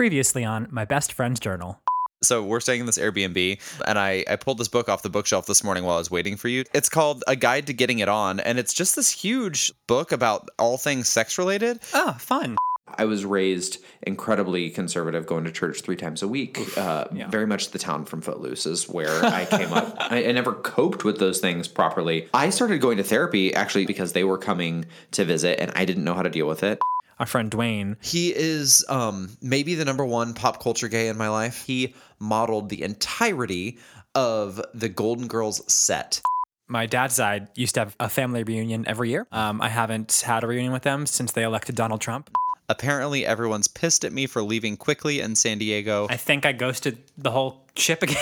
Previously on My Best Friend's Journal. So we're staying in this Airbnb, and I, I pulled this book off the bookshelf this morning while I was waiting for you. It's called A Guide to Getting It On, and it's just this huge book about all things sex related. Oh, fun. I was raised incredibly conservative, going to church three times a week. Uh, Very much the town from Footloose is where I came up. I, I never coped with those things properly. I started going to therapy actually because they were coming to visit, and I didn't know how to deal with it. Our friend Dwayne. He is um, maybe the number one pop culture gay in my life. He modeled the entirety of the Golden Girls set. My dad's side used to have a family reunion every year. Um, I haven't had a reunion with them since they elected Donald Trump. Apparently, everyone's pissed at me for leaving quickly in San Diego. I think I ghosted the whole ship again.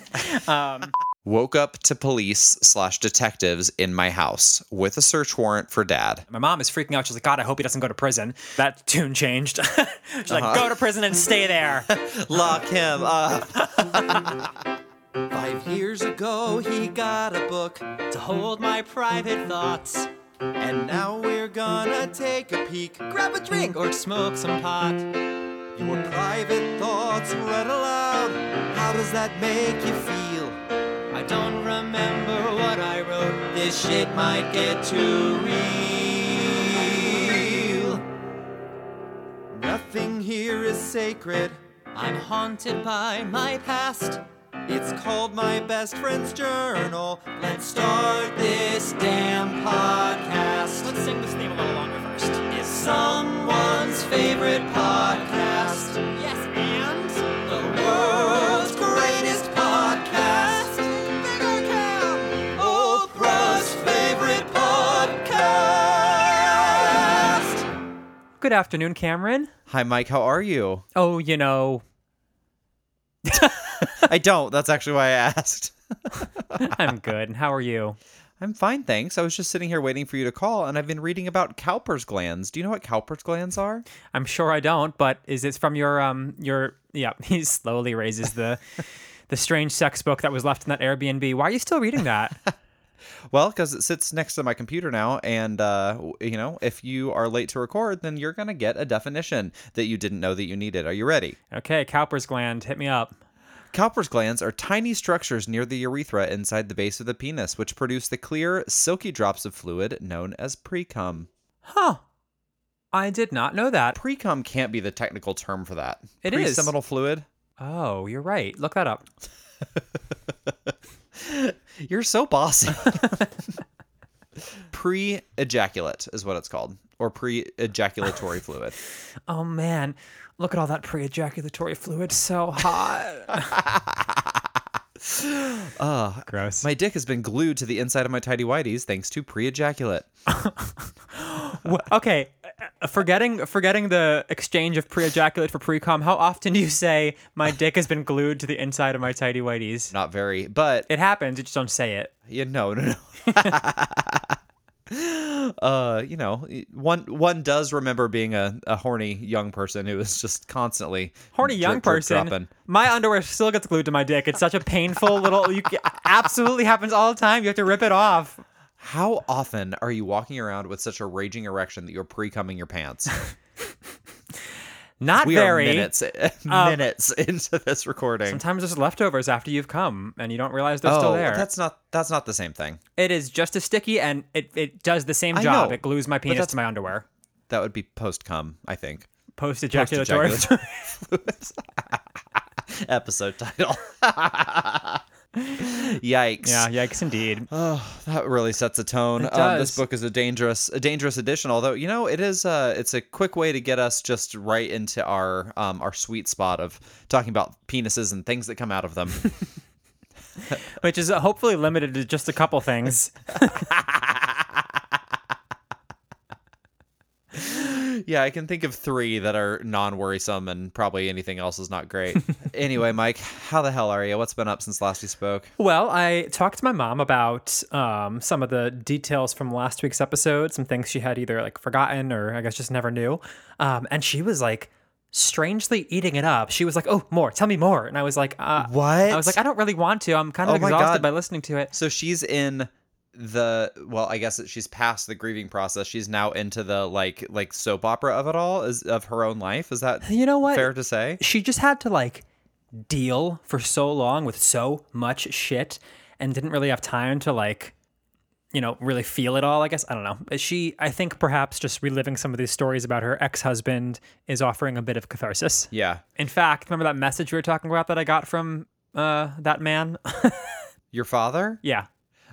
um, Woke up to police slash detectives in my house with a search warrant for dad. my mom is freaking out. She's like, God, I hope he doesn't go to prison. That tune changed. She's like, uh-huh. go to prison and stay there. Lock him up. Five years ago, he got a book to hold my private thoughts. And now we're gonna take a peek, grab a drink, or smoke some pot. Your private thoughts read aloud. How does that make you feel? I don't remember what I wrote. This shit might get too real. Nothing here is sacred. I'm haunted by my past. It's called My Best Friend's Journal. Let's start this damn podcast. Let's sing this theme a little longer first. It's someone's favorite podcast. Good afternoon, Cameron. Hi, Mike. How are you? Oh, you know, I don't. That's actually why I asked. I'm good. And How are you? I'm fine, thanks. I was just sitting here waiting for you to call, and I've been reading about Cowper's glands. Do you know what Cowper's glands are? I'm sure I don't, but is this from your um your yeah, he slowly raises the the strange sex book that was left in that Airbnb. Why are you still reading that? Well, because it sits next to my computer now, and uh, you know, if you are late to record, then you're gonna get a definition that you didn't know that you needed. Are you ready? okay, Cowper's gland, hit me up. Cowper's glands are tiny structures near the urethra inside the base of the penis, which produce the clear, silky drops of fluid known as precum. Huh. I did not know that. Precum can't be the technical term for that. It is. seminal fluid. Oh, you're right. Look that up. You're so bossy. Pre-ejaculate is what it's called, or pre-ejaculatory fluid. Oh man, look at all that pre-ejaculatory fluid. So hot. Uh, Gross. my dick has been glued to the inside of my tidy whities thanks to pre-ejaculate. Okay, uh, forgetting forgetting the exchange of pre-ejaculate for pre-cum. How often do you say my dick has been glued to the inside of my tidy whities? Not very, but It happens. You just don't say it. Yeah, no, no, no. uh, you know, one one does remember being a, a horny young person who is just constantly Horny young drip, person. dropping. My underwear still gets glued to my dick. It's such a painful little. You absolutely happens all the time. You have to rip it off. How often are you walking around with such a raging erection that you're pre-cumming your pants? Not We very. are minutes um, minutes into this recording. Sometimes there's leftovers after you've come, and you don't realize they're oh, still there. that's not that's not the same thing. It is just as sticky, and it, it does the same I job. know, It glues my penis to my underwear. That would be post cum, I think. Post ejaculatory. Episode title. Yikes. yeah, yikes indeed. Oh, that really sets a tone. Um, this book is a dangerous, a dangerous edition. Although you know, it is, uh, it's a quick way to get us just right into our, um, our sweet spot of talking about penises and things that come out of them. Which is uh, hopefully limited to just a couple things. yeah, I can think of three that are non-worrisome, and probably anything else is not great. anyway, Mike, how the hell are you? What's been up since last we spoke? Well, I talked to my mom about um, some of the details from last week's episode, some things she had either like forgotten or I guess just never knew. Um, and she was like strangely eating it up. She was like, "Oh, more! Tell me more!" And I was like, uh, What? I was like, "I don't really want to. I'm kind of Oh exhausted by listening to it." So she's in the well, I guess that she's past the grieving process. She's now into the like like soap opera of it all, is of her own life. Is that You know what? fair to say? She just had to like deal for so long with so much shit and didn't really have time to like you know really feel it all i guess i don't know she i think perhaps just reliving some of these stories about her ex-husband is offering a bit of catharsis Yeah. in fact remember that message we were talking about that i got from uh that man Your father? yeah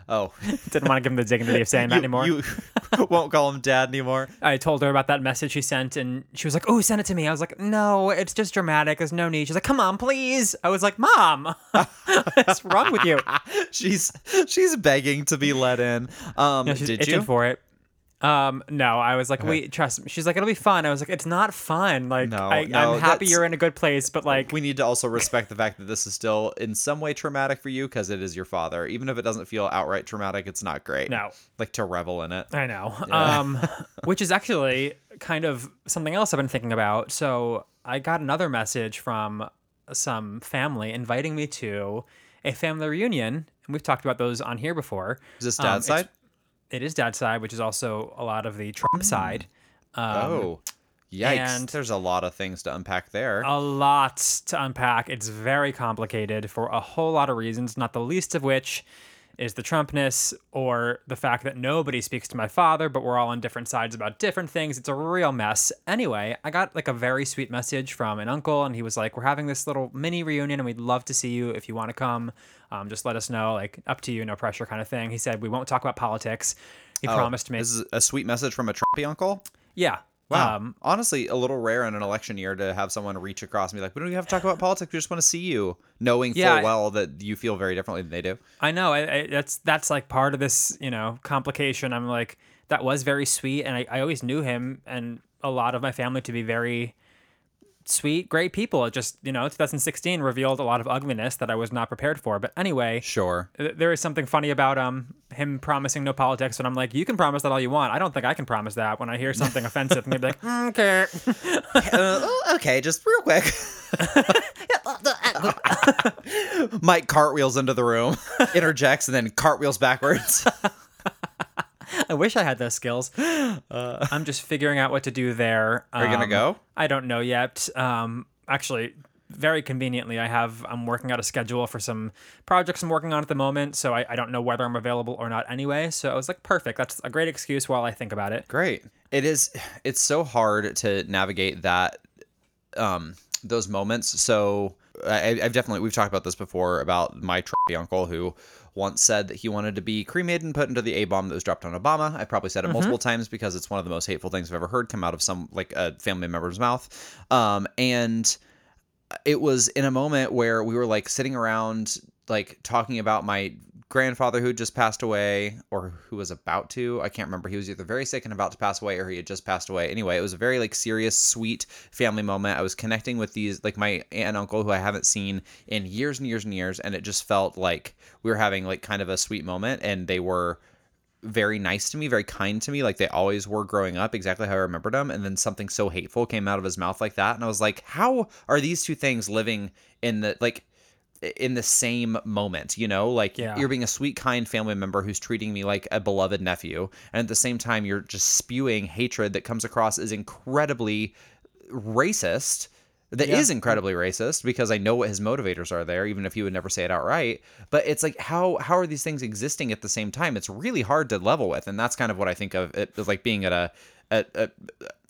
Oh, didn't want to give him the dignity of saying that you, anymore You won't call him dad anymore. I told her about that message she sent, and she was like, "Oh, send it to me." I was like, "No, it's just dramatic. There's no need." She's like, "Come on, please." I was like, "Mom, what's wrong with you?" she's she's begging to be let in. Um, she's did itching you? for it. Um, no, I was like, "Wait, trust me." She's like, "It'll be fun." I was like, "It's not fun. Like, No, I, no, I'm happy you're in a good place, but like, we need to also respect the fact that this is still in some way traumatic for you because it is your father. Even if it doesn't feel outright traumatic, it's not great. no." Like to revel in it. I know. Um, which is actually kind of something else I've been thinking about. So I got another message from some family inviting me to a family reunion, and we've talked about those on here before. Is this Um, dad's it's- side? It is dad's side, which is also a lot of the Trump side. Um, oh, yikes! and- There's a lot of things to unpack there. a lot to unpack. It's very complicated for a whole lot of reasons, not the least of which is the Trumpness or the fact that nobody speaks to my father, but we're all on different sides about different things. It's a real mess. Anyway, I got like a very sweet message from an uncle, and he was like, We're having this little mini reunion, and we'd love to see you if you want to come. Um, just let us know, like, up to you, no pressure kind of thing. He said, We won't talk about politics. He Oh, promised me. This is a sweet message from a Trumpy uncle. yeah. Wow. Um, Honestly, a little rare in an election year to have someone reach across and be like, "We don't even have to talk about politics. We just want to see you," knowing Yeah, full well that you feel very differently than they do. I know. I, I, that's that's like part of this, you know, complication. I'm like, that was very sweet, and I, I always knew him and a lot of my family to be very sweet, great people. It just, you know, 2016 revealed a lot of ugliness that I was not prepared for. But anyway, Sure. th- there is something funny about um him promising no politics, and I'm like, you can promise that all you want. I don't think I can promise that. When I hear something offensive, gonna be like, "Mm, okay. Uh, okay, just real quick. Mike cartwheels into the room, interjects, and then cartwheels backwards. I wish I had those skills. I'm just figuring out what to do there. Are you gonna Um, go? I don't know yet. Um, actually, very conveniently, I have I'm working out a schedule for some projects I'm working on at the moment, so I, I don't know whether I'm available or not anyway. So I was like, perfect. That's a great excuse while I think about it. Great. It is. It's so hard to navigate that, um, those moments. So I, I've definitely we've talked about this before about my Trumpy uncle who once said that he wanted to be cremated and put into the A bomb that was dropped on Obama. I probably said it multiple times because it's one of the most hateful things I've ever heard come out of some like a family member's mouth. Um, and it was in a moment where we were like sitting around like talking about my grandfather who just passed away or who was about to i can't remember he was either very sick and about to pass away or he had just passed away anyway it was a very like serious sweet family moment i was connecting with these like my aunt and uncle who i haven't seen in years and years and years and it just felt like we were having like kind of a sweet moment and they were very nice to me, very kind to me, like they always were growing up, exactly how I remembered them. And then something so hateful came out of his mouth like that, and I was like, how are these two things living in the like in the same moment? You know, like Yeah. you're being a sweet, kind family member who's treating me like a beloved nephew, and at the same time, you're just spewing hatred that comes across as incredibly racist. That is Yeah. incredibly racist because I know what his motivators are there, even if he would never say it outright. But it's like how how are these things existing at the same time? It's really hard to level with, and that's kind of what I think of it as like being at a at, at,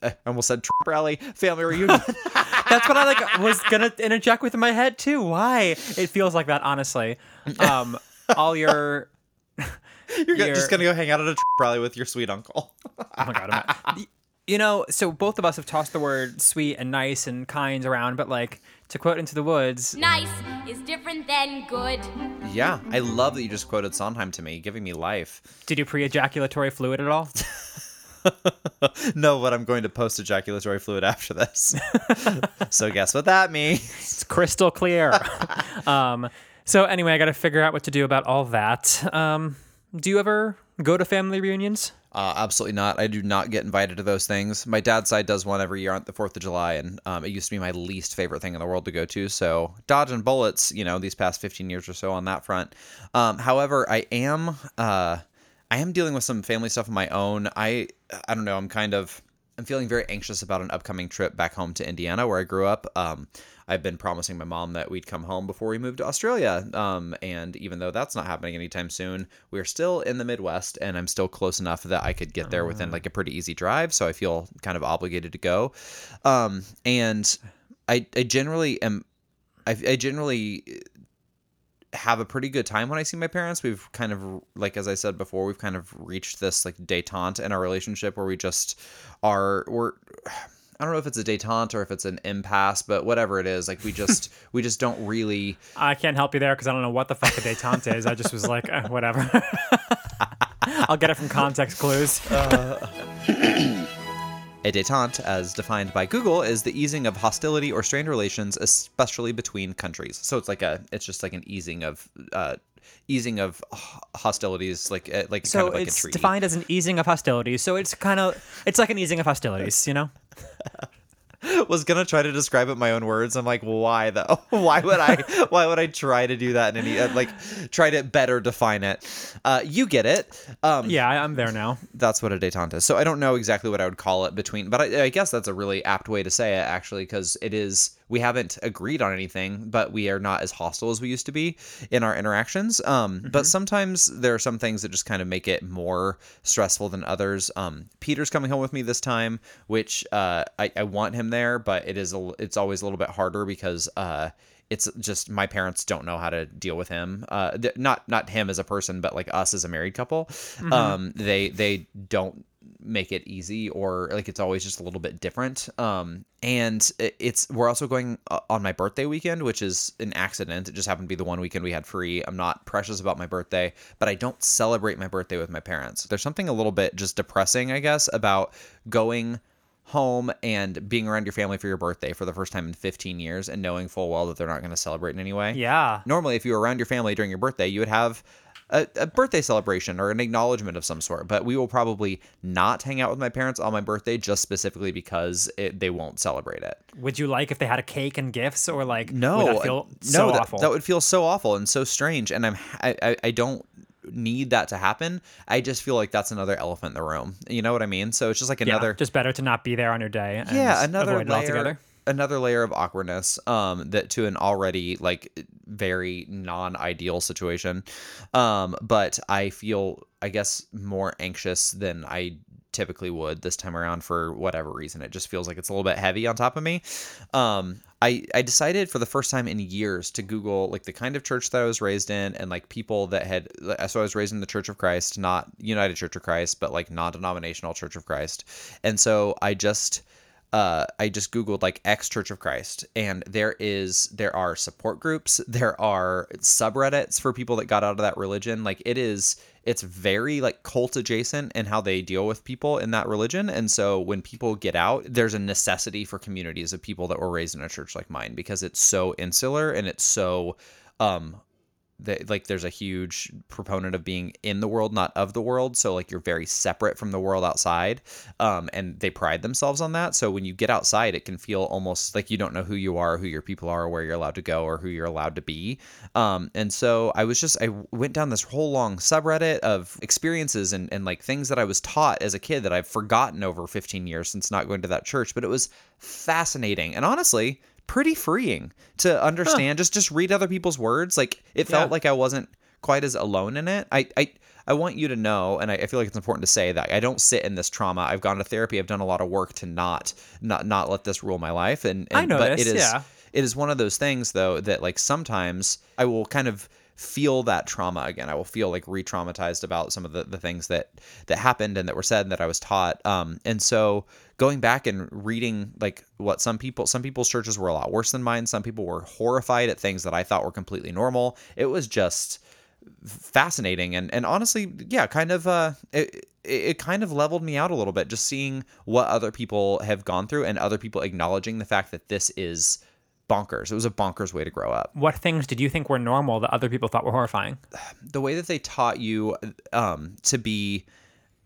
I almost said Trump rally family reunion. That's what I like was gonna interject with in my head too. Why? It feels like that, honestly. Um, all your You're go- You're- just gonna go hang out at a Trump rally with your sweet uncle. oh my god, I'm you know, so both of us have tossed the word sweet and nice and kind around, but like to quote Into the Woods, Nice is different than good. yeah, I love that you just quoted Sondheim to me, giving me life. did you pre-ejaculatory fluid at all? no, but I'm going to post ejaculatory fluid after this. so guess what that means? It's crystal clear. um, so anyway, I got to figure out what to do about all that. Um, do you ever go to family reunions? Uh, absolutely not. I do not get invited to those things. My dad's side does one every year on the Fourth of July, and um, it used to be my least favorite thing in the world to go to. So dodging bullets, you know, these past fifteen years or so on that front. Um, however, I am. Uh, I am dealing with some family stuff of my own. I I don't know. I'm kind of I'm feeling very anxious about an upcoming trip back home to Indiana, where I grew up. Um, I've been promising my mom that we'd come home before we moved to Australia. Um, and even though that's not happening anytime soon, we're still in the Midwest, and I'm still close enough that I could get there within like a pretty easy drive. So I feel kind of obligated to go. Um, and I I generally am. I, I generally have a pretty good time when I see my parents. We've kind of like as I said before, we've kind of reached this like detente in our relationship where we just are we're I don't know if it's a detente or if it's an impasse, but whatever it is, like we just we just don't really I can't help you there because I don't know what the fuck a detente is. I just was like, eh, whatever. I'll get it from context clues. A détente, as defined by Google, is the easing of hostility or strained relations, especially between countries. So it's like a, it's just like an easing of, uh, easing of hostilities, like uh, like so kind of like a it's treaty. defined as an easing of hostilities. So it's kind of it's like an easing of hostilities, you know. was gonna try to describe it in my own words. I'm like, why though? Why would I? Why would I try to do that in any uh, like try to better define it? Uh, you get it. Um, Yeah, I, I'm there now. that's what a detente is. So I don't know exactly what I would call it between, but I, I guess that's a really apt way to say it actually, because it is. We haven't agreed on anything, but we are not as hostile as we used to be in our interactions. Um, But sometimes there are some things that just kind of make it more stressful than others. Um, Peter's coming home with me this time, which uh, I, I want him there, but it is a, it's always a little bit harder because uh, it's just my parents don't know how to deal with him. Uh, th- not not him as a person, but like us as a married couple. Um, they they don't make it easy or like it's always just a little bit different. Um, and it's we're also going uh, on my birthday weekend, which is an accident. It just happened to be the one weekend we had free. I'm not precious about my birthday, but I don't celebrate my birthday with my parents. There's something a little bit just depressing, I guess, about going home and being around your family for your birthday for the first time in 15 years and knowing full well that they're not going to celebrate in any way. Yeah. Normally, if you were around your family during your birthday, you would have a, a birthday celebration or an acknowledgement of some sort. But we will probably not hang out with my parents on my birthday just specifically because it, they won't celebrate it. Would you like if they had a cake and gifts, or like No, Would that no, so that, awful? that would feel so awful and so strange. And I'm I, I, I don't need that to happen. I just feel like that's another elephant in the room. You know what I mean? So it's just like yeah, another just better to not be there on your day. And yeah another layer altogether. Another layer of awkwardness um that to an already like very non-ideal situation. Um but i feel i guess more anxious than i typically would this time around for whatever reason. It just feels like it's a little bit heavy on top of me. Um I, I decided for the first time in years to Google like the kind of church that I was raised in and like people that had so I was raised in the Church of Christ, not United Church of Christ, but like non-denominational Church of Christ. And so I just uh, I just googled like ex Church of Christ, and there is there are support groups, there are subreddits for people that got out of that religion. Like it is, it's very like cult adjacent in how they deal with people in that religion. And so when people get out, there's a necessity for communities of people that were raised in a church like mine because it's so insular and it's so um that like there's a huge proponent of being in the world not of the world. So like you're very separate from the world outside um, and they pride themselves on that. So when you get outside it can feel almost like you don't know who you are who your people are where you're allowed to go or who you're allowed to be. Um, and so i was just i went down this whole long subreddit of experiences and, and like things that i was taught as a kid that i've forgotten over 15 years since not going to that church but it was fascinating. And honestly pretty freeing to understand just just read other people's words like it felt Yeah. like i wasn't quite as alone in it i i I want you to know, and I, I feel like it's important to say that I don't sit in this trauma. I've gone to therapy. I've done a lot of work to not not not let this rule my life. And, and I know but it is yeah. it is one of those things though that like sometimes I will kind of feel that trauma again. I will feel like re-traumatized about some of the, the things that that happened and that were said and that I was taught. Um, and so going back and reading like what some people some people's churches were a lot worse than mine. Some people were horrified at things that I thought were completely normal. It was just fascinating and and honestly yeah kind of uh it, it it kind of leveled me out a little bit just seeing what other people have gone through and other people acknowledging the fact that this is bonkers it was a bonkers way to grow up What things did you think were normal that other people thought were horrifying? the way that they taught you um to be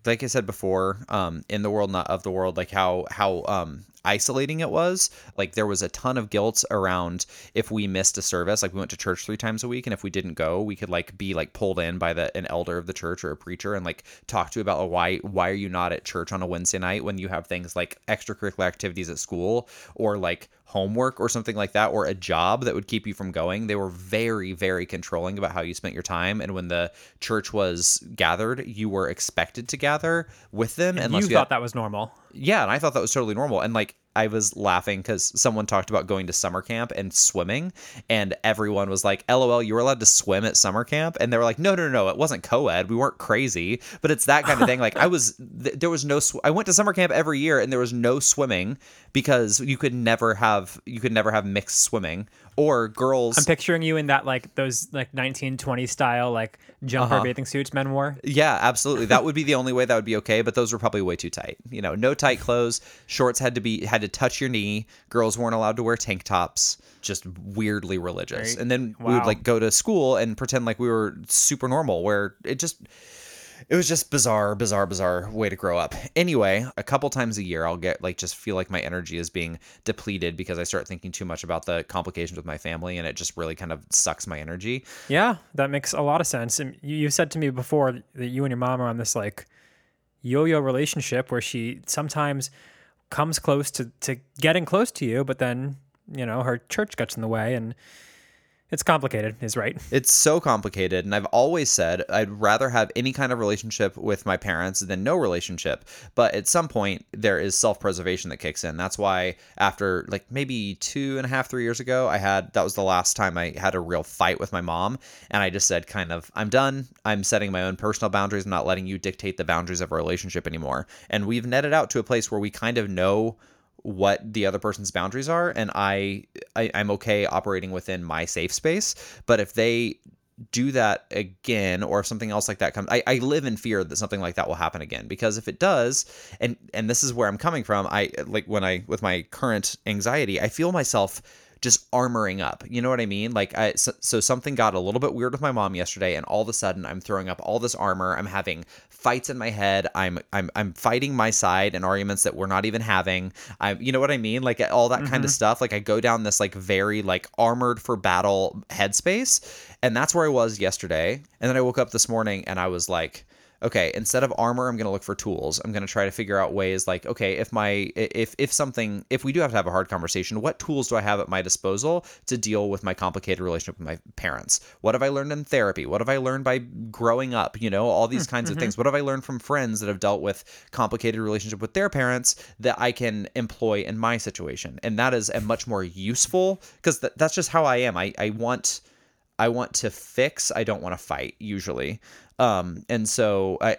like I said before, um, in the world, not of the world, like how how um isolating it was. Like there was a ton of guilt around if we missed a service, like we went to church three times a week, and if we didn't go, we could like be like pulled in by the an elder of the church or a preacher and like talk to you about oh, why why are you not at church on a Wednesday night when you have things like extracurricular activities at school or like homework or something like that or a job that would keep you from going. They were very, very controlling about how you spent your time. And when the church was gathered, you were expected to gather with them. And you unless thought you had- that was normal. yeah, and I thought that was totally normal. And like I was laughing because someone talked about going to summer camp and swimming, and everyone was like, "LOL, you were allowed to swim at summer camp," and they were like, "No, no, no, no, it wasn't co-ed. We weren't crazy, but it's that kind of thing." Like I was, th- there was no. Sw- I went to summer camp every year, and there was no swimming because you could never have you could never have mixed swimming or girls. I'm picturing you in that like those like 1920 style like jumper Uh-huh. bathing suits men wore. Yeah, absolutely. That would be the only way that would be okay, but those were probably way too tight. You know, no tight clothes. Shorts had to be had to touch your knee. Girls weren't allowed to wear tank tops. Just weirdly religious. Very- and then we would like go to school and pretend like we were super normal where it just it was just bizarre, bizarre, bizarre way to grow up. Anyway, a couple times a year I'll get like just feel like my energy is being depleted because I start thinking too much about the complications with my family and it just really kind of sucks my energy. Yeah, that makes a lot of sense. And you, said to me before that you and your mom are on this like yo-yo relationship where she sometimes comes close to, to getting close to you, but then, you know, her church gets in the way and it's complicated, is right. It's so complicated, and I've always said I'd rather have any kind of relationship with my parents than no relationship. But at some point, there is self preservation that kicks in. That's why, after like maybe two and a half, three years ago, I had that was the last time I had a real fight with my mom. And I just said, kind of, I'm done. I'm setting my own personal boundaries. I'm not letting you dictate the boundaries of a relationship anymore. And we've netted out to a place where we kind of know what the other person's boundaries are and I, I i'm okay operating within my safe space but if they do that again or if something else like that comes I, I live in fear that something like that will happen again because if it does and and this is where i'm coming from i like when i with my current anxiety i feel myself just armoring up. You know what I mean? Like, I, so, so something got a little bit weird with my mom yesterday, and all of a sudden, I'm throwing up all this armor. I'm having fights in my head. I'm I'm I'm fighting my side and arguments that we're not even having. I, you know what I mean? Like all that kind of mm-hmm. stuff. Like I go down this like very like armored for battle headspace, and that's where I was yesterday. And then I woke up this morning, and I was like okay instead of armor i'm going to look for tools. I'm going to try to figure out ways like okay if my if if something if we do have to have a hard conversation what tools do i have at my disposal to deal with my complicated relationship with my parents? What have i learned in therapy? What have i learned by growing up? You know all these hmm, kinds of mm-hmm. things. What have i learned from friends that have dealt with complicated relationship with their parents that i can employ in my situation? And that is a much more useful because th- that's just how i am. I i want I want to fix. I don't want to fight usually. Um, and so I,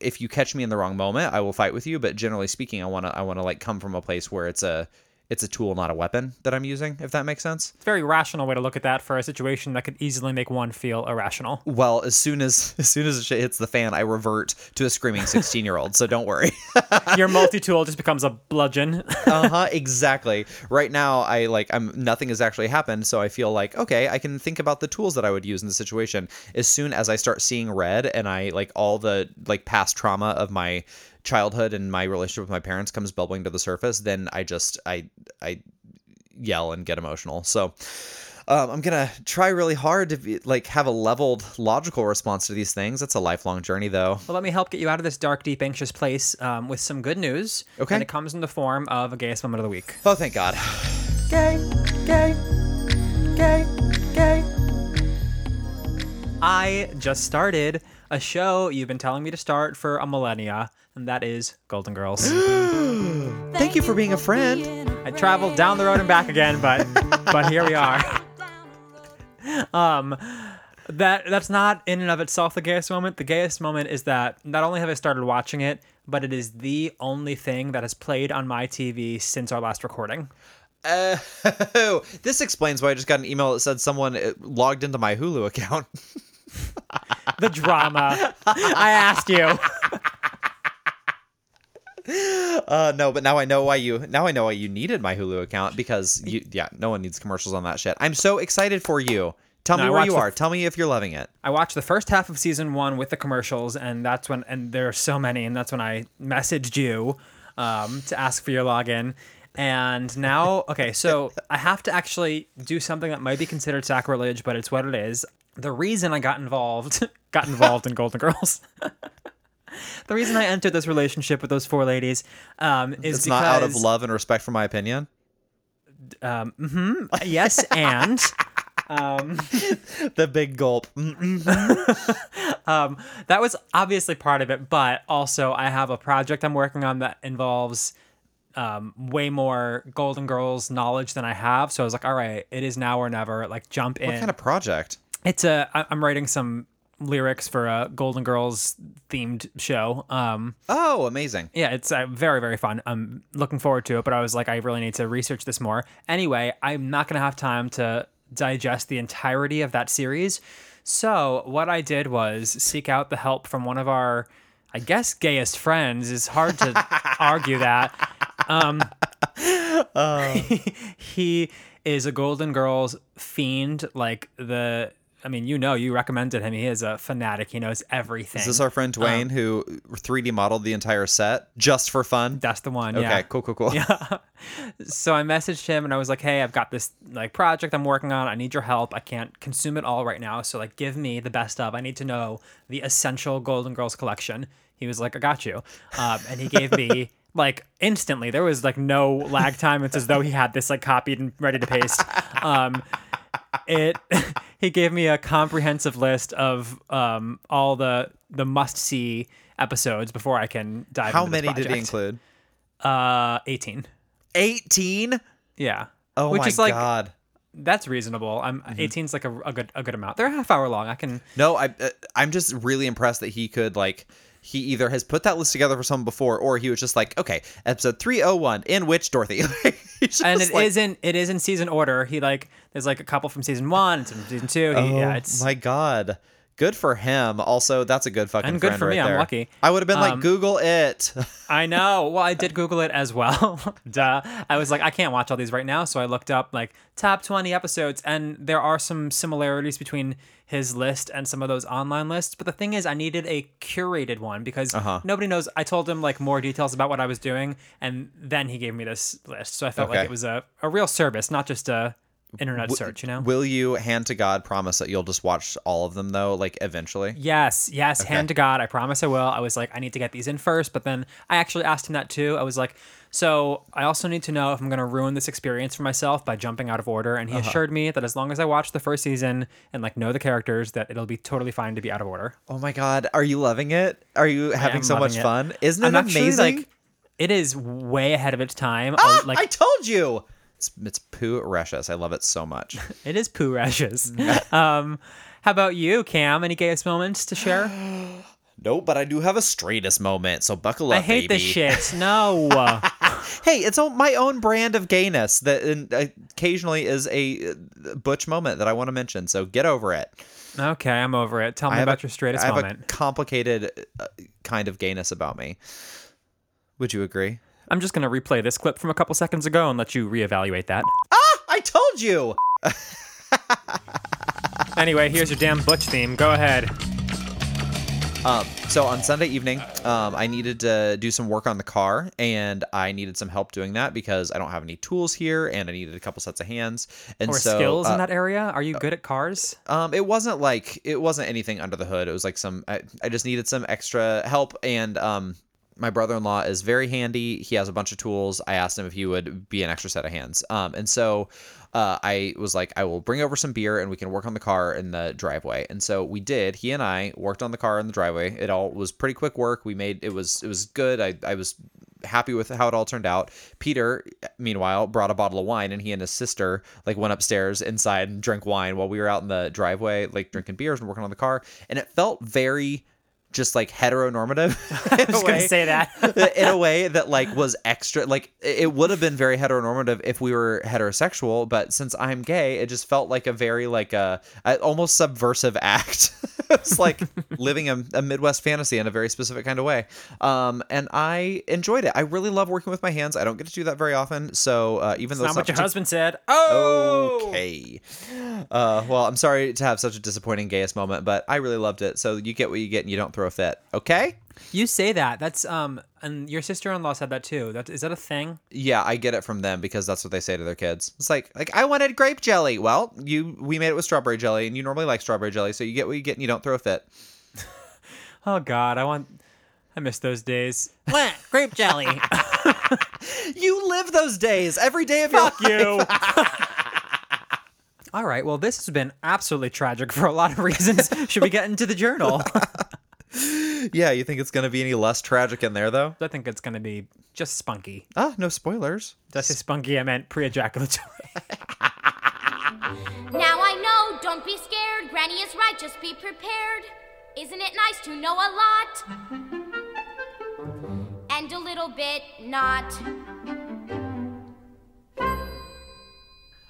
if you catch me in the wrong moment, I will fight with you. But generally speaking, I want to, I want to like come from a place where it's a, it's a tool, not a weapon that I'm using. If that makes sense. It's a very rational way to look at that for a situation that could easily make one feel irrational. Well, as soon as, as soon as shit hits the fan, I revert to a screaming 16 year old. So don't worry. Your multi tool just becomes a bludgeon. uh huh. Exactly. Right now, I like I'm nothing has actually happened, so I feel like okay, I can think about the tools that I would use in the situation. As soon as I start seeing red and I like all the like past trauma of my childhood and my relationship with my parents comes bubbling to the surface, then I just I I yell and get emotional. So. Um, I'm gonna try really hard to be, like have a leveled, logical response to these things. It's a lifelong journey, though. Well, let me help get you out of this dark, deep, anxious place um, with some good news. Okay. And it comes in the form of a gayest moment of the week. Oh, thank God. Gay, gay, gay, gay. I just started a show you've been telling me to start for a millennia, and that is Golden Girls. Thank you for being a friend. I traveled down the road and back again, but but here we are. Um, that that's not in and of itself the gayest moment. The gayest moment is that not only have I started watching it, but it is the only thing that has played on my TV since our last recording. Oh, this explains why I just got an email that said someone uh, logged into my Hulu account. The drama. I asked you. Uh, no, but now I know why you. Now I know why you needed my Hulu account because you. Yeah, no one needs commercials on that shit. I'm so excited for you. Tell No, me I where you are. Tell me if you're loving it. I watched the first half of season one with the commercials, and that's when, and there are so many, and that's when I messaged you um, to ask for your login. And now, okay, so I have to actually do something that might be considered sacrilege, but it's what it is. The reason I got involved, got involved in Golden Girls. the reason I entered this relationship with those four ladies um, is It's because not out of love and respect for my opinion. Hmm. yes, and The big gulp. that was obviously part of it, but also I have a project I'm working on that involves um, way more Golden Girls knowledge than I have. So I was like, all right, it is now or never. Like, jump in. What kind of project? it's a. I- I'm writing some lyrics for a Golden Girls themed show. Um, Oh, amazing. yeah, it's uh, very very fun. I'm looking forward to it, but I was like, I really need to research this more. Anyway, I'm not gonna have time to digest the entirety of that series. So what I did was seek out the help from one of our, I guess, gayest friends. It's hard to argue that. Um, he is a Golden Girls fiend, like the. I mean, you know, you recommended him. He is a fanatic. He knows everything. Is this our friend Dwayne who 3D modeled the entire set just for fun? That's the one. okay, yeah. cool, cool, cool. So I messaged him and I was like, "Hey, I've got this like project I'm working on. I need your help. I can't consume it all right now. So like, give me the best of. I need to know the essential Golden Girls collection." He was like, "I got you," um, and he gave me like instantly. There was like no lag time. It's as though he had this like copied and ready to paste. Um, it he gave me a comprehensive list of um, all the the must see episodes before I can dive. How many did he include? Uh, eighteen. 18? Yeah. Oh Which my is like god. that's reasonable. I'm 18's like a, a good a good amount. They're a half hour long. I can No, I uh, I'm just really impressed that he could like he either has put that list together for someone before or he was just like, okay, episode 301 in which Dorothy. And it like, in it is in season order. He like there's like a couple from season one and from season two. He, Oh yeah, it's my god. Good for him. Also, that's a good fucking And good for right me, I'm there. lucky. I would have been like, Um, Google it. I know. Well, I did Google it as well. Duh. I was like, I can't watch all these right now, so I looked up like top 20 episodes, and there are some similarities between his list and some of those online lists. But the thing is, I needed a curated one because Uh-huh. nobody knows. I told him like more details about what I was doing, and then he gave me this list. So I felt like it was a, a real service, not just a internet search. You know. Will you hand to God promise that you'll just watch all of them though, like eventually? Yes, yes, hand to God. I promise I will. I was like, I need to get these in first, but then I actually asked him that too. I was like, so I also need to know if I'm going to ruin this experience for myself by jumping out of order. And he Uh-huh. assured me that as long as I watch the first season and like know the characters, that it'll be totally fine to be out of order. Oh my god, are you loving it? Are you having so much it. fun? Isn't it I'm actually, amazing? like, it is way ahead of its time. ah, like I told you. It's it's poo recious. I love it so much. it is poo rashes. um, how about you, Cam? Any gayest moments to share? nope, but I do have a straightest moment, so buckle up, I hate baby. this shit. No. Hey, it's my own brand of gayness that uh, occasionally is a uh, butch moment that I want to mention. So get over it. okay, I'm over it. Tell me about a- your straightest I have moment. a complicated uh, kind of gayness about me. Would you agree? I'm just going to replay this clip from a couple seconds ago and let you reevaluate that. Ah, I told you. Anyway, here's your damn Butch theme. Go ahead. Um, so on Sunday evening, um, I needed to do some work on the car, and I needed some help doing that because I don't have any tools here, and I needed a couple sets of hands. And Or so, skills uh, in that area? Are you good at cars? Um, it wasn't like it wasn't anything under the hood. It was like some. I, I just needed some extra help, and um, my brother-in-law is very handy. He has a bunch of tools. I asked him if he would be an extra set of hands. Um, and so uh, I was like, I will bring over some beer and we can work on the car in the driveway. And so we did. He and I worked on the car in the driveway. It all was pretty quick work. We made it was it was good. I I was happy with how it all turned out. Peter, meanwhile, brought a bottle of wine and he and his sister like went upstairs inside and drank wine while we were out in the driveway, like drinking beers and working on the car. And it felt very just like heteronormative. I was going to say that. in a way that like was extra like it would have been very heteronormative if we were heterosexual but since i'm gay it just felt like a very like a, a almost subversive act it's like living a, a Midwest fantasy in a very specific kind of way. Um, and I enjoyed it. I really love working with my hands. I don't get to do that very often. So uh, even though Not it's what your partic- husband said. Oh, Okay. Uh, well, I'm sorry to have such a disappointing gayest moment, but I really loved it. So you get what you get, and you don't throw a fit. Okay. You say that. That's um, and your sister-in-law said that too. That is that a thing? Yeah, I get it from them because that's what they say to their kids. It's like, like I wanted grape jelly. Well, you we made it with strawberry jelly, and you normally like strawberry jelly, so you get what you get, and you don't throw a fit. Oh God, I want. I miss those days. What? Grape jelly. You live those days every day of your life. you. All right. Well, this has been absolutely tragic for a lot of reasons. Should we get into the journal? Yeah, you think it's gonna be any less tragic in there though? I think it's going to be just spunky. Ah, no spoilers. That's just spunky. I meant pre-ejaculatory. Now I know, don't be scared. Granny is right, just be prepared. Isn't it nice to know a lot? And a little bit not.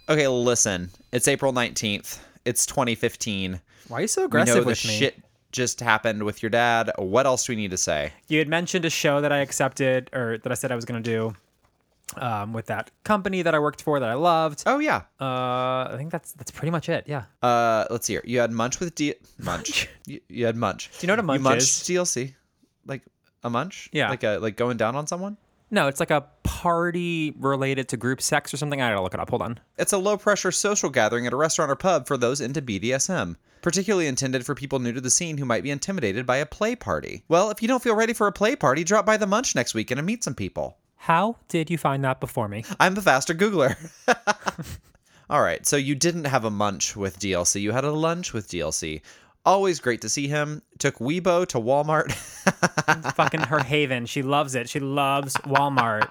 Okay, listen. It's April 19th. It's 2015. Why are you so We aggressive know the with me? shit just happened with your dad. What else do we need to say? You had mentioned a show that I accepted, or that I said I was going to do, um, with that company that I worked for that I loved. Oh yeah. Uh, I think that's that's pretty much it. Yeah. Uh, let's see here. You had Munch with D. Munch. you, you had Munch. Do you know what a munch you munched is? DLC, like a munch. Yeah. Like a like going down on someone. No, it's like a party related to group sex or something. I gotta look it up. Hold on. It's a low pressure social gathering at a restaurant or pub for those into BDSM, particularly intended for people new to the scene who might be intimidated by a play party. Well, if you don't feel ready for a play party, drop by the Munch next weekend and meet some people. How did you find that before me? I'm the faster Googler. All right, so you didn't have a munch with DLC, you had a lunch with DLC. Always great to see him. Took Weibo to Walmart. Fucking her haven. She loves it. She loves Walmart.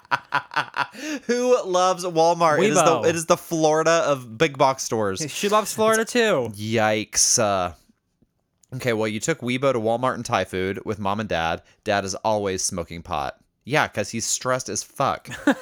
Who loves Walmart? It is, the, Weibo. it is the Florida of big box stores. She loves Florida too. Yikes. Uh, okay, well, you took Weibo to Walmart and Thai food with mom and dad. Dad is always smoking pot. Yeah, because he's stressed as fuck.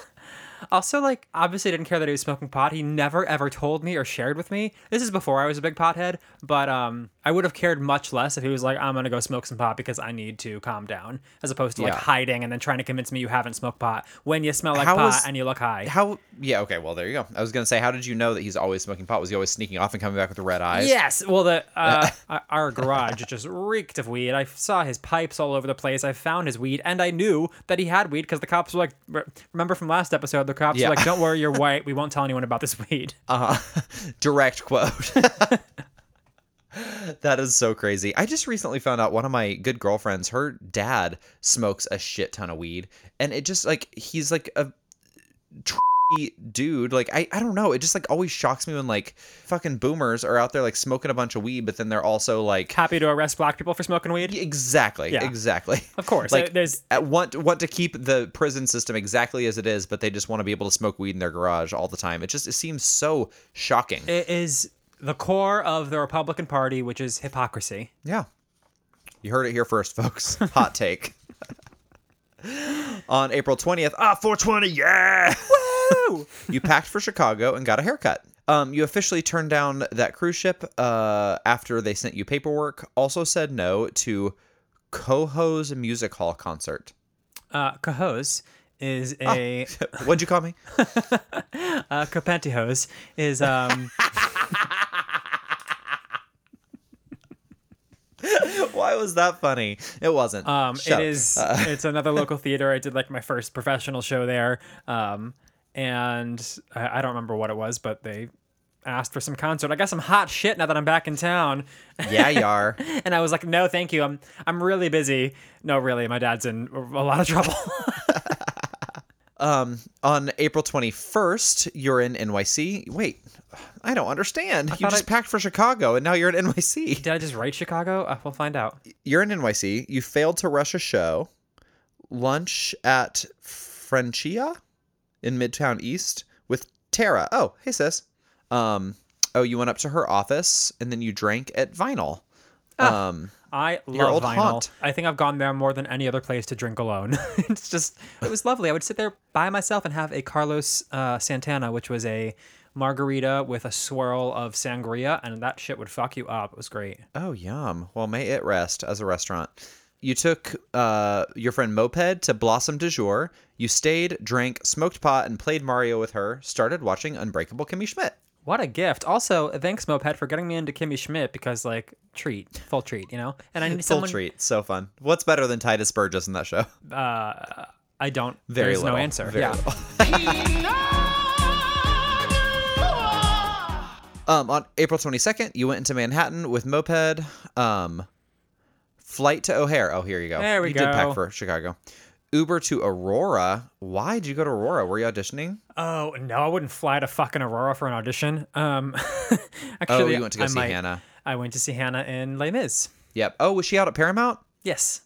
Also, like, obviously didn't care that he was smoking pot. He never ever told me or shared with me. This is before I was a big pothead, but um, I would have cared much less if he was like, I'm gonna go smoke some pot because I need to calm down, as opposed to like Yeah. hiding and then trying to convince me you haven't smoked pot when you smell like How pot was- and you look high. How? Yeah, okay, well, there you go. I was going to say, how did you know that he's always smoking pot? Was he always sneaking off and coming back with the red eyes? Yes. Well, the uh, our garage just reeked of weed. I saw his pipes all over the place. I found his weed, and I knew that he had weed because the cops were like, "Remember from last episode? The cops Yeah. were like, don't worry, you're white. We won't tell anyone about this weed." Uh-huh. Direct quote. that is so crazy. I just recently found out one of my good girlfriends, her dad smokes a shit ton of weed. And it just like he's like a dude. Like I, I don't know. It just like always shocks me when like fucking boomers are out there like smoking a bunch of weed, but then they're also like Happy to arrest black people for smoking weed. Exactly. Yeah. Exactly. Of course, Like there's- uh, want want to keep the prison system exactly as it is, but they just want to be able to smoke weed in their garage all the time. It just it seems so shocking. It is the core of the Republican Party, which is hypocrisy. Yeah. You heard it here first, folks. Hot take. On April 20th, ah, 420, yeah! Woo! you packed for Chicago and got a haircut. Um, you officially turned down that cruise ship uh, after they sent you paperwork. Also said no to Cohoes Music Hall concert. Uh, Cohoes is a What'd you call me? uh, Capantyhose is um Why was that funny? It wasn't. um Shut it up. it's another local theater. I did like my first professional show there, um, and I, I don't remember what it was, but they asked for some concert. I got some hot shit now that I'm back in town. Yeah, you are. And I was like, no, thank you. I'm I'm really busy. No, really, my dad's in a lot of trouble. On April 21st, you're in NYC. Wait, I don't understand. you just I- packed for Chicago and now you're in NYC. Did I just write Chicago? Uh, we'll find out. You're in NYC. You failed to rush a show. Lunch at Frencia in Midtown East with Tara. Oh, hey sis. Um, oh, you went up to her office and then you drank at Vinyl. Um, I Your love vinyl. haunt. I think I've gone there more than any other place to drink alone. it's just, it was lovely. I would sit there by myself and have a Carlos uh, Santana, which was a margarita with a swirl of sangria, and that shit would fuck you up. It was great. Oh, yum. Well, may it rest as a restaurant. You took uh, your friend Moped to Blossom du Jour. You stayed, drank, smoked pot, and played Mario with her. Started watching Unbreakable Kimmy Schmidt. What a gift! Also, thanks Moped for getting me into Kimmy Schmidt because like treat, full treat, you know. And I need Full someone. treat. So fun. What's better than Tituss Burgess in that show? Uh, I don't. Very there's no answer. Very yeah. Um, on April 22nd, you went into Manhattan with Moped. Um, flight to O'Hare. Oh, here you go. There we you did go. pack for Chicago. Uber to Aurora. Why did you go to Aurora? Were you auditioning? Oh no, I wouldn't fly to fucking Aurora for an audition. Um, Oh, actually, you went to go I see might- Hannah. I went to see Hannah in Les Mis. Yep. Oh, was she out at Paramount? Yes.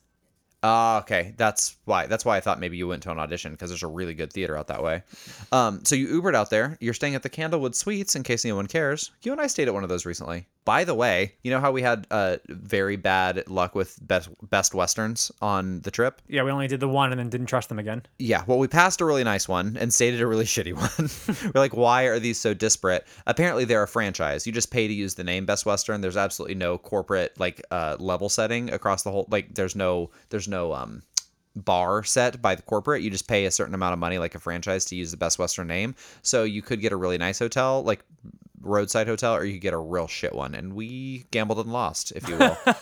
Ah, okay. That's why. That's why I thought maybe you went to an audition because there's a really good theater out that way. Um, so you Ubered out there. You're staying at the Candlewood Suites in case anyone cares. You and I stayed at one of those recently. By the way, you know how we had uh, very bad luck with best best westerns on the trip? Yeah, we only did the one and then didn't trust them again. Yeah, well, we passed a really nice one and stayed at a really shitty one. We're like, why are these so disparate? Apparently, they're a franchise. You just pay to use the name Best Western. There's absolutely no corporate like uh, level setting across the whole. Like, there's no there's no um bar set by the corporate. You just pay a certain amount of money, like a franchise, to use the Best Western name. So you could get a really nice hotel, like roadside hotel, or you could get a real shit one. And we gambled and lost, if you will.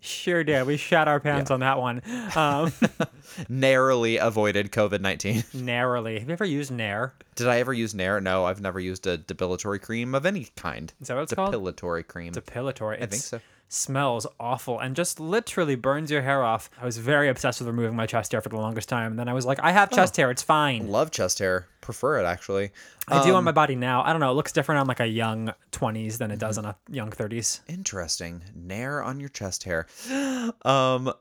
Sure did. We shot our pants on that one. Um, Narrowly avoided COVID nineteen. narrowly. Have you ever used Nair? Did I ever use Nair? No, I've never used a depilatory cream of any kind. Is that what it's called? Depilatory cream. Depilatory. I think so. Smells awful and just literally burns your hair off. I was very obsessed with removing my chest hair for the longest time. And then I was like, I have chest hair. It's fine. Love chest hair. Prefer it actually. I do on Um, my body now. I don't know. It looks different on like a young 20s than it does on a young 30s. Interesting. Nair on your chest hair. Um,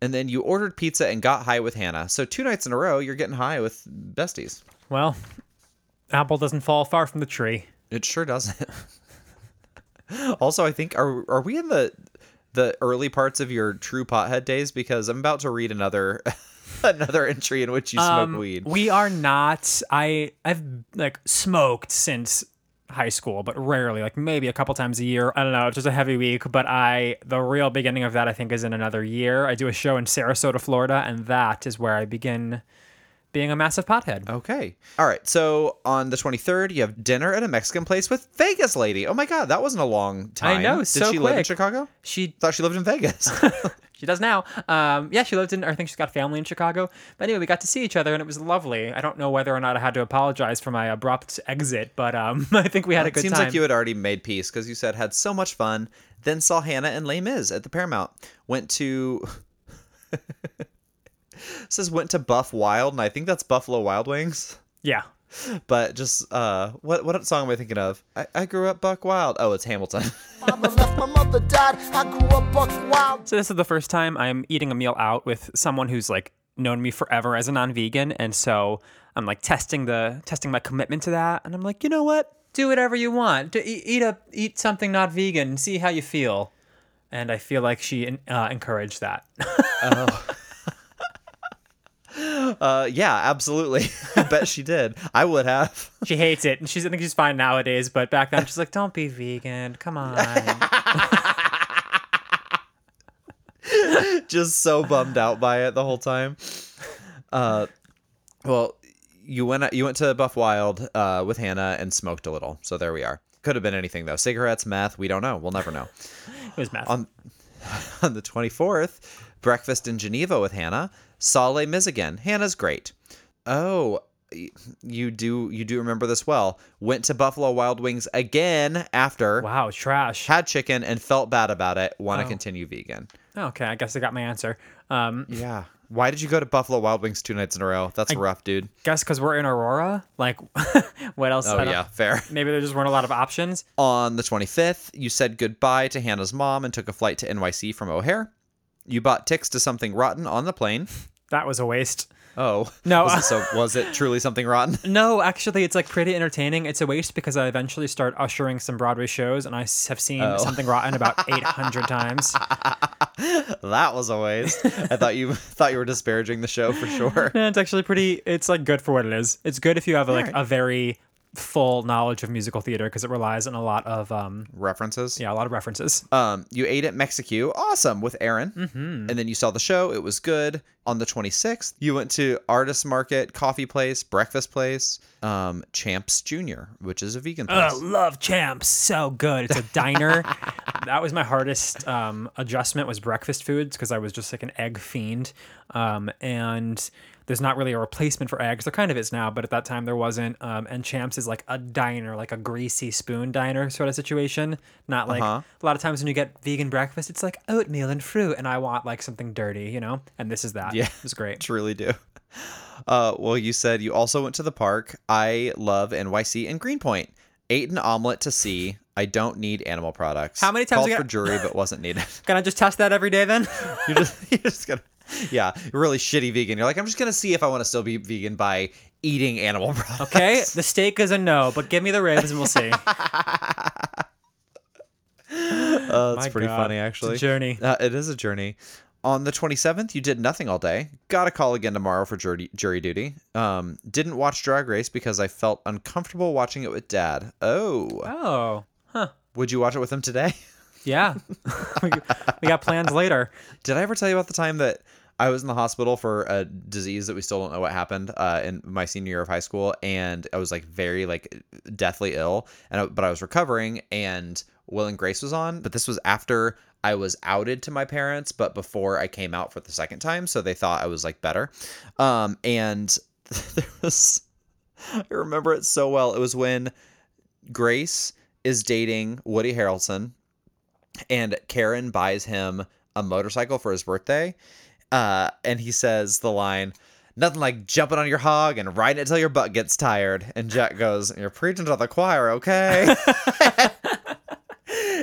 and then you ordered pizza and got high with Hannah. So two nights in a row, you're getting high with besties. Well, apple doesn't fall far from the tree. It sure doesn't. also, I think are are we in the the early parts of your true pothead days? Because I'm about to read another another entry in which you smoke Um, weed. We are not. I I've like smoked since high school, but rarely, like maybe a couple times a year. I don't know. It's just a heavy week, but I the real beginning of that I think is in another year. I do a show in Sarasota, Florida, and that is where I begin being a massive pothead. Okay. All right. So on the 23rd, you have dinner at a Mexican place with Vegas lady. Oh my God, that wasn't a long time. I know, Did so she live in. Chicago? She Thought she lived in Vegas. She does now. Um, yeah, she lived in. I think she's got family in Chicago. But anyway, we got to see each other, and it was lovely. I don't know whether or not I had to apologize for my abrupt exit, but um, I think we had a it good seems time. like you had already made peace because you said had so much fun. Then saw Hannah and Les Mis at the Paramount. Went to. says went to Buff Wild, and I think that's Buffalo Wild Wings. yeah. But just uh, what what song am I thinking of? I, I grew up Buck Wild. Oh, it's Hamilton. Mama left, my mother died. I grew up buck wild. So this is the first time I'm eating a meal out with someone who's like known me forever as a non-vegan, and so I'm like testing the testing my commitment to that, and I'm like, you know what? Do whatever you want. Do, eat, eat a eat something not vegan. See how you feel. And I feel like she uh, encouraged that. uh, yeah, absolutely. I bet she did. I would have. she hates it, and she's I think she's fine nowadays. But back then, she's like, "Don't be vegan. Come on." just so bummed out by it the whole time. Uh, well, you went you went to Buff Wild uh, with Hannah and smoked a little. So there we are. Could have been anything though. Cigarettes, meth. We don't know. We'll never know. It was meth. On on the twenty fourth, breakfast in Geneva with Hannah. Mis again. Hannah's great. Oh. You do you do remember this well? Went to Buffalo Wild Wings again after wow, trash. had chicken and felt bad about it. Want to Oh. continue vegan? Okay, I guess I got my answer. Um, Yeah. Why did you go to Buffalo Wild Wings two nights in a row? That's rough, dude. guess because we're in Aurora. Like, what else? Oh I yeah, fair. Maybe there just weren't a lot of options. On the 25th, you said goodbye to Hannah's mom and took a flight to NYC from O'Hare. You bought tickets to something rotten on the plane. That was a waste. Oh No. Was it, uh, so was it truly something rotten? No, actually, it's like pretty entertaining. It's a waste because I eventually start ushering some Broadway shows, and I have seen Oh. something rotten about eight hundred times. that was a waste. I thought you thought you were disparaging the show for sure. And it's actually pretty. It's like good for what it is. It's good if you have like a very full knowledge of musical theater because it relies on a lot of um References. yeah a lot of references. Um, you ate at Mexico, awesome, with Aaron, Mm-hmm. and then you saw the show. It was good. On the 26th, you went to Artist Market, Coffee Place, Breakfast Place, um, Champs Junior, which is a vegan place. Oh, love champs, so good. It's a diner. that was my hardest um, adjustment was breakfast foods because I was just like an egg fiend, um, and there's not really a replacement for eggs. There kind of is now, but at that time there wasn't. Um, and Champs is like a diner, like a greasy spoon diner sort of situation. Not like Uh-huh. a lot of times when you get vegan breakfast, it's like oatmeal and fruit, and I want like something dirty, you know. And this is that. Yeah. it's was great. Truly do. Uh, well, you said you also went to the park. I love NYC and Greenpoint. Ate an omelet to see. I don't need animal products. How many times Called for jury, but wasn't needed. Can I just test that every day then? you're just, you're just gonna, yeah, really shitty vegan. You're like, I'm just gonna see if I want to still be vegan by eating animal products. Okay, the steak is a no, but give me the ribs and we'll see. Uh, that's My pretty God, funny, it's a actually. journey. Uh, it is a journey. On the 27th, you did nothing all day. Got a call again tomorrow for jury, jury duty. Um, didn't watch Drag Race because I felt uncomfortable watching it with Dad. Oh, Oh, huh. would you watch it with him today? Yeah. we, got plans later. Did I ever tell you about the time that I was in the hospital for a disease that we still don't know what happened uh, in my senior year of high school, and I was like very like deathly ill, and I, but I was recovering, and Will and Grace was on, but this was after I was outed to my parents, but before I came out for the second time, so they thought I was like better, um, and there was I remember it so well. It was when Grace is dating Woody Harrelson and Karen buys him a motorcycle for his birthday. Uh, and he says the line, Nothing like jumping on your hog and riding it till your butt gets tired. And Jack goes, You're preaching to the choir, okay?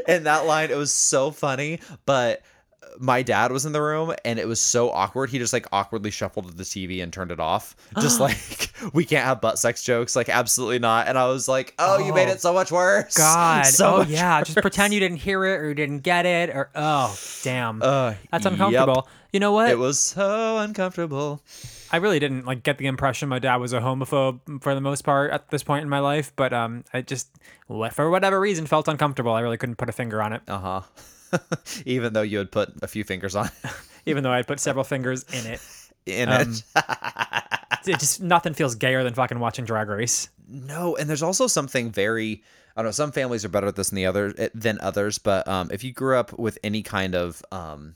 and that line, it was so funny, but my dad was in the room and it was so awkward. He just like awkwardly shuffled to the TV and turned it off. Just like, we can't have butt sex jokes. Like, absolutely not. And I was like, Oh, you made Oh. it so much worse. God. So oh yeah. Just pretend you didn't hear it or you didn't get it or oh damn. Uh, That's yep. uncomfortable. You know what? It was so uncomfortable. I really didn't like get the impression my dad was a homophobe for the most part at this point in my life, but um, I just for whatever reason felt uncomfortable. I really couldn't put a finger on it, Uh huh. Even though you had put a few fingers on even though I had put several fingers in it. in Um, it. It just nothing feels gayer than fucking watching Drag Race. No, and there's also something very. I don't know. Some families are better at this than the other eh, than others, but um, if you grew up with any kind of, um,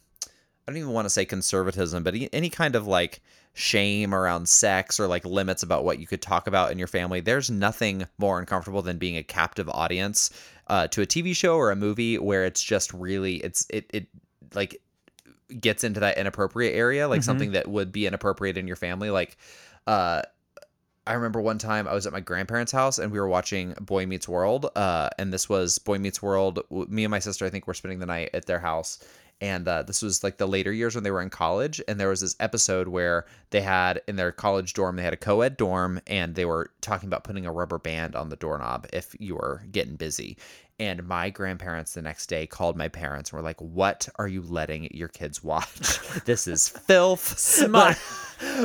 I don't even want to say conservatism, but any kind of like shame around sex or like limits about what you could talk about in your family, there's nothing more uncomfortable than being a captive audience uh, to a TV show or a movie where it's just really it's it it like gets into that inappropriate area, like something that would be inappropriate in your family, like. Uh, I remember one time I was at my grandparents' house and we were watching Boy Meets World. Uh, and this was Boy Meets World. Me and my sister, I think, were spending the night at their house. And uh, this was like the later years when they were in college. And there was this episode where they had in their college dorm, they had a co ed dorm and they were talking about putting a rubber band on the doorknob if you were getting busy. And my grandparents the next day called my parents and were like, What are you letting your kids watch? this is filth. Smut.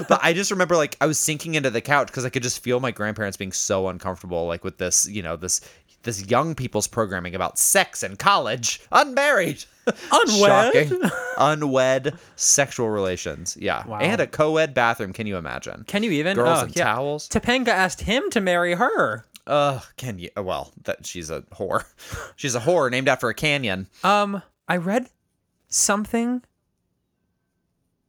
but I just remember like I was sinking into the couch because I could just feel my grandparents being so uncomfortable, like with this, you know, this this young people's programming about sex and college, unmarried, Unwed? Shocking. unwed sexual relations. Yeah, Wow. and a co-ed bathroom. Can you imagine? Can you even? Girls Oh, in yeah. towels. Topanga asked him to marry her. Ugh, can you? Well, that she's a whore. She's a whore named after a canyon. Um, I read something.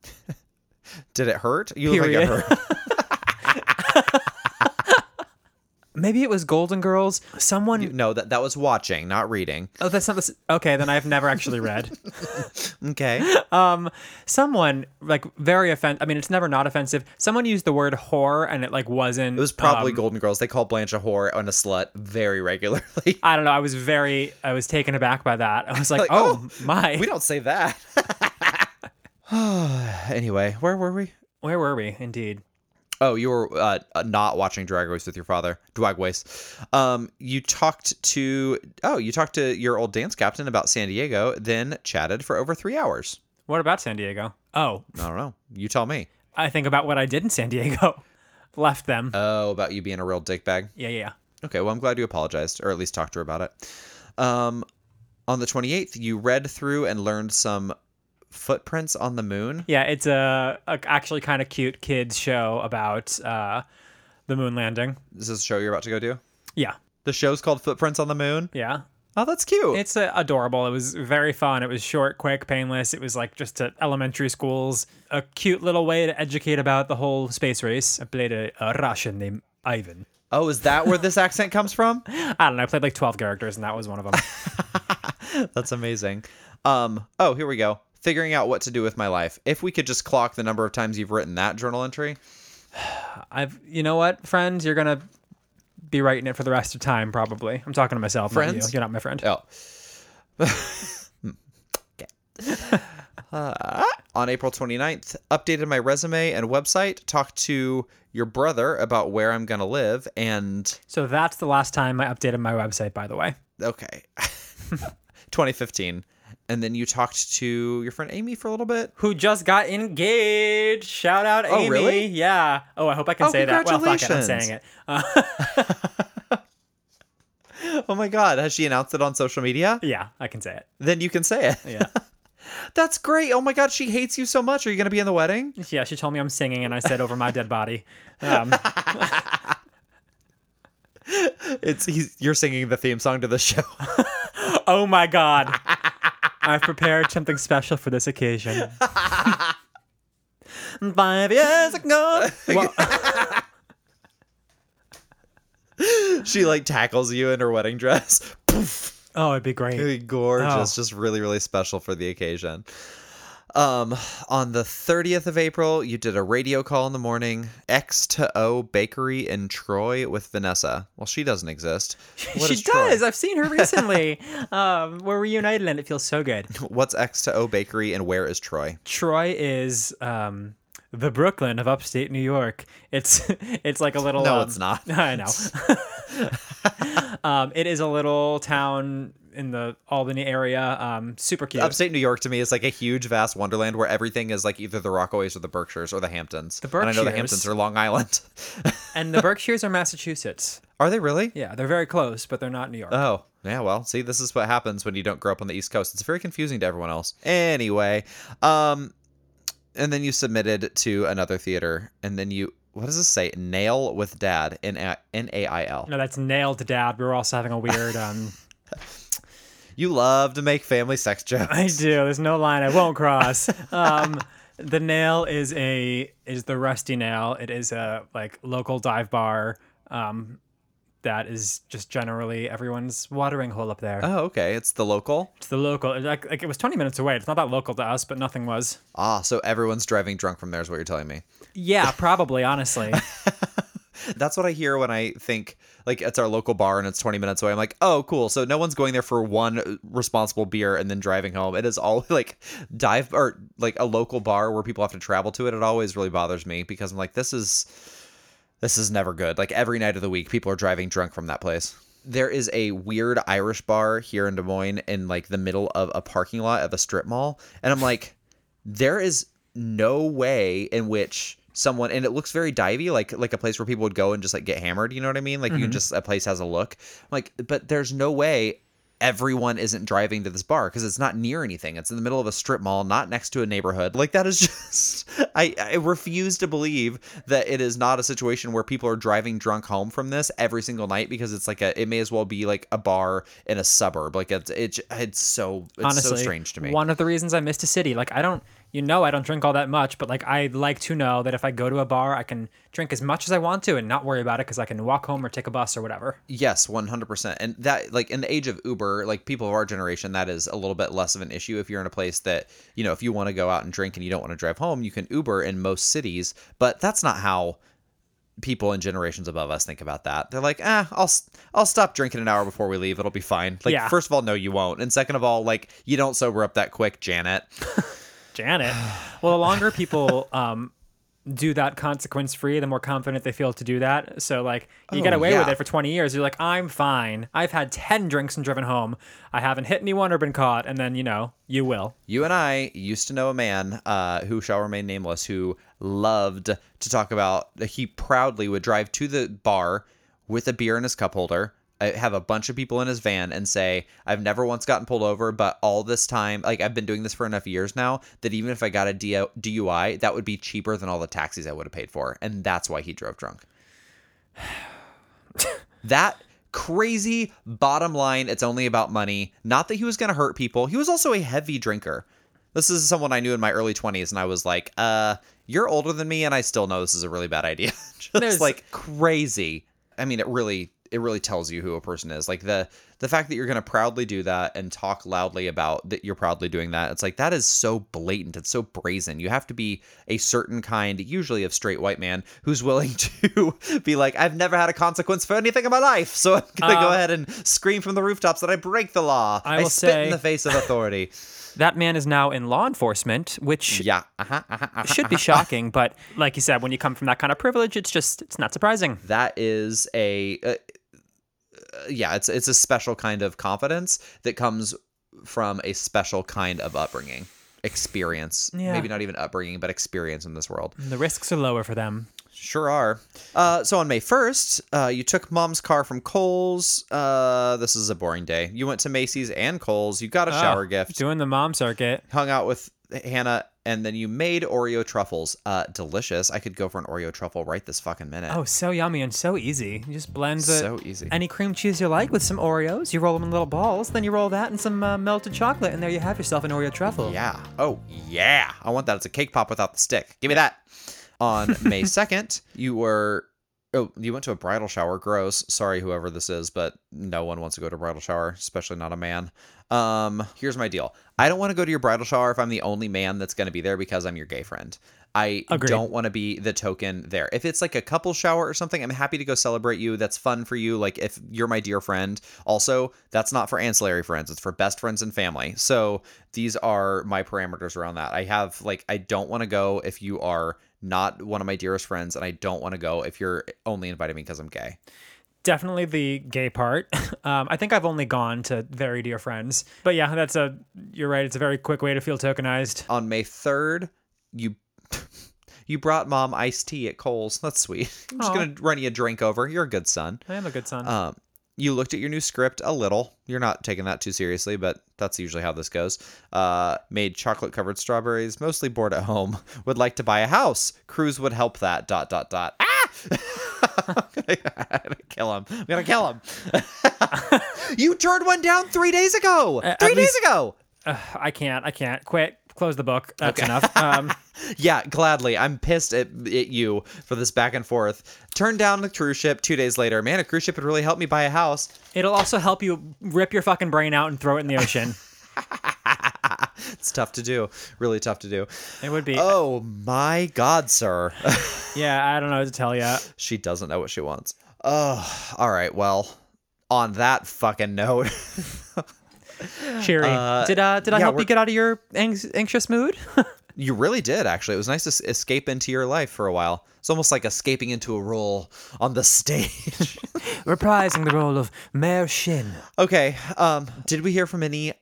Did it hurt? You look like it Period. hurt. Maybe it was Golden Girls. Someone. you, No, that that was watching, not reading. oh, that's not the. Okay, then I've never actually read. Okay. Um, someone like very offensive. I mean, it's never not offensive. Someone used the word whore, and it like wasn't. It was probably um, Golden Girls. They call Blanche a whore and a slut very regularly. I don't know. I was very. I was taken aback by that. I was like, Like, oh, oh, my. We don't say that. anyway, where were we? Where were we? Indeed. Oh, you were uh, uh, not watching Drag Race with your father, Drag Race. Um, you talked to oh, you talked to your old dance captain about San Diego, then chatted for over three hours. What about San Diego? Oh, I don't know. You tell me. I think about what I did in San Diego. Left them. Oh, about you being a real dickbag. yeah, yeah. yeah. Okay, well, I'm glad you apologized, or at least talked to her about it. Um, on the 28th, you read through and learned some footprints on the moon. Yeah, it's a, a actually kind of cute kids show about uh, the moon landing. This is a show you're about to go do. Yeah, The show's called Footprints on the Moon. yeah. Oh, that's cute. It's uh, adorable. It was very fun. It was short, quick, painless. It was like just to elementary schools. A cute little way to educate about the whole space race. I played a, a Russian named Ivan. oh, is that where this accent comes from? I don't know. I played like 12 characters, and that was one of them. That's amazing. Um, oh, here we go. Figuring out what to do with my life. If we could just clock the number of times you've written that journal entry. I've, you know what, friends, You're going to be writing it for the rest of time, probably. I'm talking to myself, not you. Friends? You're not my friend. Oh. okay. Uh, on April 29th, updated my resume and website, talked to your brother about where I'm going to live, and So that's the last time I updated my website, by the way. okay. 2015. And then you talked to your friend Amy for a little bit. Who just got engaged? Shout out, Oh, Amy. really? Yeah. Oh, I hope I can Oh, say that. Well, fuck it. I'm saying it. Uh, Oh my God. Has she announced it on social media? yeah, I can say it. Then you can say it. Yeah. That's great. Oh my God. She hates you so much. Are you going to be in the wedding? Yeah, she told me I'm singing, and I said over my dead body. Um, It's he's, you're singing the theme song to the show. oh my god, I've prepared something special for this occasion. Five years ago. Well, she like tackles you in her wedding dress. oh, it'd be great. Really gorgeous, Oh. just really, really special for the occasion. Um, on the 30th of April, you did a radio call in the morning. X to O Bakery in Troy with Vanessa. Well, she doesn't exist. What she is Troy? does. I've seen her recently. um, we're reunited, and it feels so good. What's X to O Bakery and where is Troy? Troy is um, the Brooklyn of upstate New York. It's it's like a little. No, um, it's not. I know. um, it is a little town in the Albany area. Um, super cute. Upstate New York to me is like a huge, vast wonderland where everything is like either the Rockaways or the Berkshires or the Hamptons. The And I know the Berkshires. Hamptons are Long Island. and the Berkshires are Massachusetts. are they really? Yeah, they're very close, but they're not New York. Oh, yeah, well, see, this is what happens when you don't grow up on the East Coast. It's very confusing to everyone else. Anyway, um and then you submitted to another theater and then you what does this say? Nail with dad in N A I L. no, that's nailed to dad. We were also having a weird. Um, You love to make family sex jokes. I do. There's no line I won't cross. Um, the nail is a is the rusty nail. It is a like local dive bar. Um, that is just generally everyone's watering hole up there. Oh, okay. It's the local. It's the local. Like, like it was 20 minutes away. It's not that local to us, but nothing was. Ah, so everyone's driving drunk from there is what you're telling me. Yeah, probably. Honestly, That's what I hear when I think like it's our local bar and it's 20 minutes away. I'm like, oh, cool. So no one's going there for one uh, responsible beer and then driving home. It is all like dive or like a local bar where people have to travel to it. It always really bothers me because I'm like, this is this is never good. Like every night of the week, people are driving drunk from that place. There is a weird Irish bar here in Des Moines in like the middle of a parking lot of a strip mall. And I'm like, there is no way in which someone and it looks very divey like like a place where people would go and just like get hammered you know what i mean? Like you can mm-hmm. just a place has a look. Like but there's no way everyone isn't driving to this bar because it's not near anything. It's in the middle of a strip mall not next to a neighborhood. Like that is just i i refuse to believe that it is not a situation where people are driving drunk home from this every single night because it's like a it may as well be like a bar in a suburb. Like it's it's, it's so it's honestly, so strange to me. One of the reasons I missed a city, like I don't, you know, I don't drink all that much, but like I like to know that if I go to a bar, I can drink as much as I want to and not worry about it because I can walk home or take a bus or whatever. Yes, one hundred percent. And that, like, in the age of Uber, like people of our generation, that is a little bit less of an issue. If you're in a place that you know, if you want to go out and drink and you don't want to drive home, you can Uber in most cities. But that's not how people in generations above us think about that. They're like, ah, I'll s- I'll stop drinking an hour before we leave. It'll be fine. Like, Yeah. first of all, no, you won't. And second of all, like, you don't sober up that quick, Janet. Janet. well, the longer people um, do that consequence free, the more confident they feel to do that. So, like, you get Oh, away with it for 20 years. You're like, I'm fine. I've had 10 drinks and driven home. I haven't hit anyone or been caught. And then, you know, you will. You and I used to know a man uh, who shall remain nameless who loved to talk about. He proudly would drive to the bar with a beer in his cup holder, have a bunch of people in his van, and say, "I've never once gotten pulled over, but all this time, like I've been doing this for enough years now, that even if I got a DUI, that would be cheaper than all the taxis I would have paid for, and that's why he drove drunk." that crazy bottom line it's only about money. Not that he was going to hurt people he was also a heavy drinker. This is someone i knew in my early 20s and i was like uh you're older than me and i still know this is a really bad idea. Just There's- like crazy. I mean it really it really tells you who a person is like the the fact that you're going to proudly do that and talk loudly about that you're proudly doing that it's like that is so blatant it's so brazen you have to be a certain kind usually of straight white man who's willing to be like i've never had a consequence for anything in my life so i'm going to go Um, ahead and scream from the rooftops that i break the law I will spit in the face of authority That man is now in law enforcement, which yeah uh-huh, uh-huh, uh-huh. should be shocking. but like you said, when you come from that kind of privilege, it's just it's not surprising. that is a uh, uh, yeah it's it's a special kind of confidence that comes from a special kind of upbringing. Experience. Yeah. maybe not even upbringing but experience in this world. The risks are lower for them. sure are. Uh, so on may 1st uh, you took mom's car from Kohl's uh, this is a boring day. You went to macy's and Kohl's you got a shower Oh, gift. Doing the mom circuit. hung out with hannah and then you made oreo truffles uh, delicious i could go for an oreo truffle right this fucking minute Oh, so yummy and so easy. You just blend the, So easy. any cream cheese you like with some Oreos. You roll them in little balls, then you roll that in some uh, melted chocolate, and there you have yourself an Oreo truffle. Yeah. Oh, yeah. I want that It's a cake pop without the stick. Give me that. On May 2nd, you were. Oh, you went to a bridal shower. Gross. Sorry, whoever this is, but no one wants to go to a bridal shower, especially not a man. Um, here's my deal. I don't want to go to your bridal shower if I'm the only man that's going to be there because I'm your gay friend. I Agreed. don't want to be the token there. If it's like a couple shower or something, I'm happy to go celebrate you. That's fun for you. Like if you're my dear friend. Also, that's not for ancillary friends. It's for best friends and family. So these are my parameters around that. I have like I don't want to go if you are not one of my dearest friends, and I don't want to go if you're only inviting me because I'm gay. Definitely the gay part. Um, I think I've only gone to very dear friends, but yeah, that's a. You're right. It's a very quick way to feel tokenized. On May 3rd, you you brought mom iced tea at Kohl's. That's sweet. I'm just gonna run you a drink over. You're a good son. I am a good son. Um, you looked at your new script a little. You're not taking that too seriously, but that's usually how this goes. Uh, made chocolate covered strawberries, mostly bored at home. Would like to buy a house. Cruise would help that. Dot dot dot. Ah! I'm gonna kill him. I'm gonna kill him. you turned one down three days ago. at three days least- ago. I can't. I can't. Quit. Close the book. That's enough. Um, Yeah, gladly. I'm pissed at, at you for this back and forth. Turned down the cruise ship two days later. Man, a cruise ship would really help me buy a house. it'll also help you rip your fucking brain out and throw it in the ocean. It's tough to do. Really tough to do. It would be. Oh my god, sir. Yeah, I don't know what to tell you. she doesn't know what she wants. Oh, all right. Well, on that fucking note, Cheery. Uh, did uh did I yeah, help we're- you get out of your anx- anxious mood? you really did actually. It was nice to s- escape into your life for a while. It's almost like escaping into a role on the stage. Reprising the role of Mayor Shinn. okay. Um, did we hear from any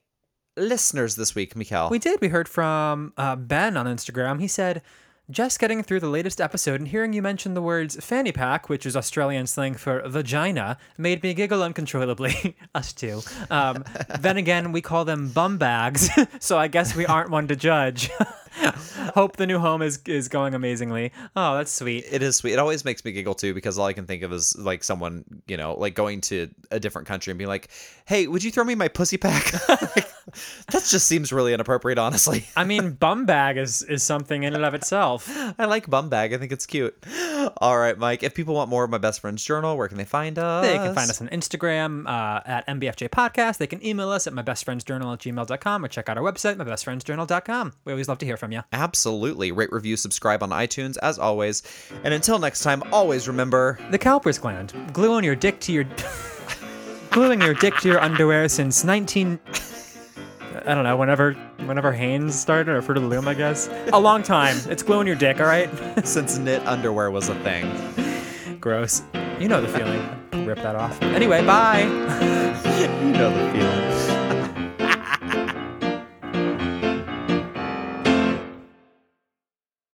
listeners this week, Mikhail? We did. We heard from uh, Ben on Instagram. He said, just getting through the latest episode and hearing you mention the words fanny pack, which is Australian slang for vagina, made me giggle uncontrollably. Us too. Um, then again, we call them bum bags, so I guess we aren't one to judge. Hope the new home is is going amazingly. Oh, that's sweet. it is sweet. It always makes me giggle too because all I can think of is like someone, you know, like going to a different country and being like, "Hey, would you throw me my pussy pack?" Like, that just seems really inappropriate, honestly. I mean, bum bag is is something in and of itself. I like bum bag. I think it's cute. All right, Mike. If people want more of my best friend's journal, where can they find us? They can find us on Instagram uh, at MBFJ Podcast. They can email us at mybestfriendsjournal at gmail.com or check out our website, mybestfriendsjournal.com. We always love to hear from you. Absolutely. Rate, review, subscribe on iTunes as always. And until next time, always remember The Cowper's gland. Gluing your dick to your. gluing your dick to your underwear since 19. I don't know, whenever whenever Hanes started, or Fruit of the Loom, I guess. A long time. It's gluing your dick, all right? since knit underwear was a thing. Gross. You know the feeling. Rip that off. Anyway, bye. You know the feeling.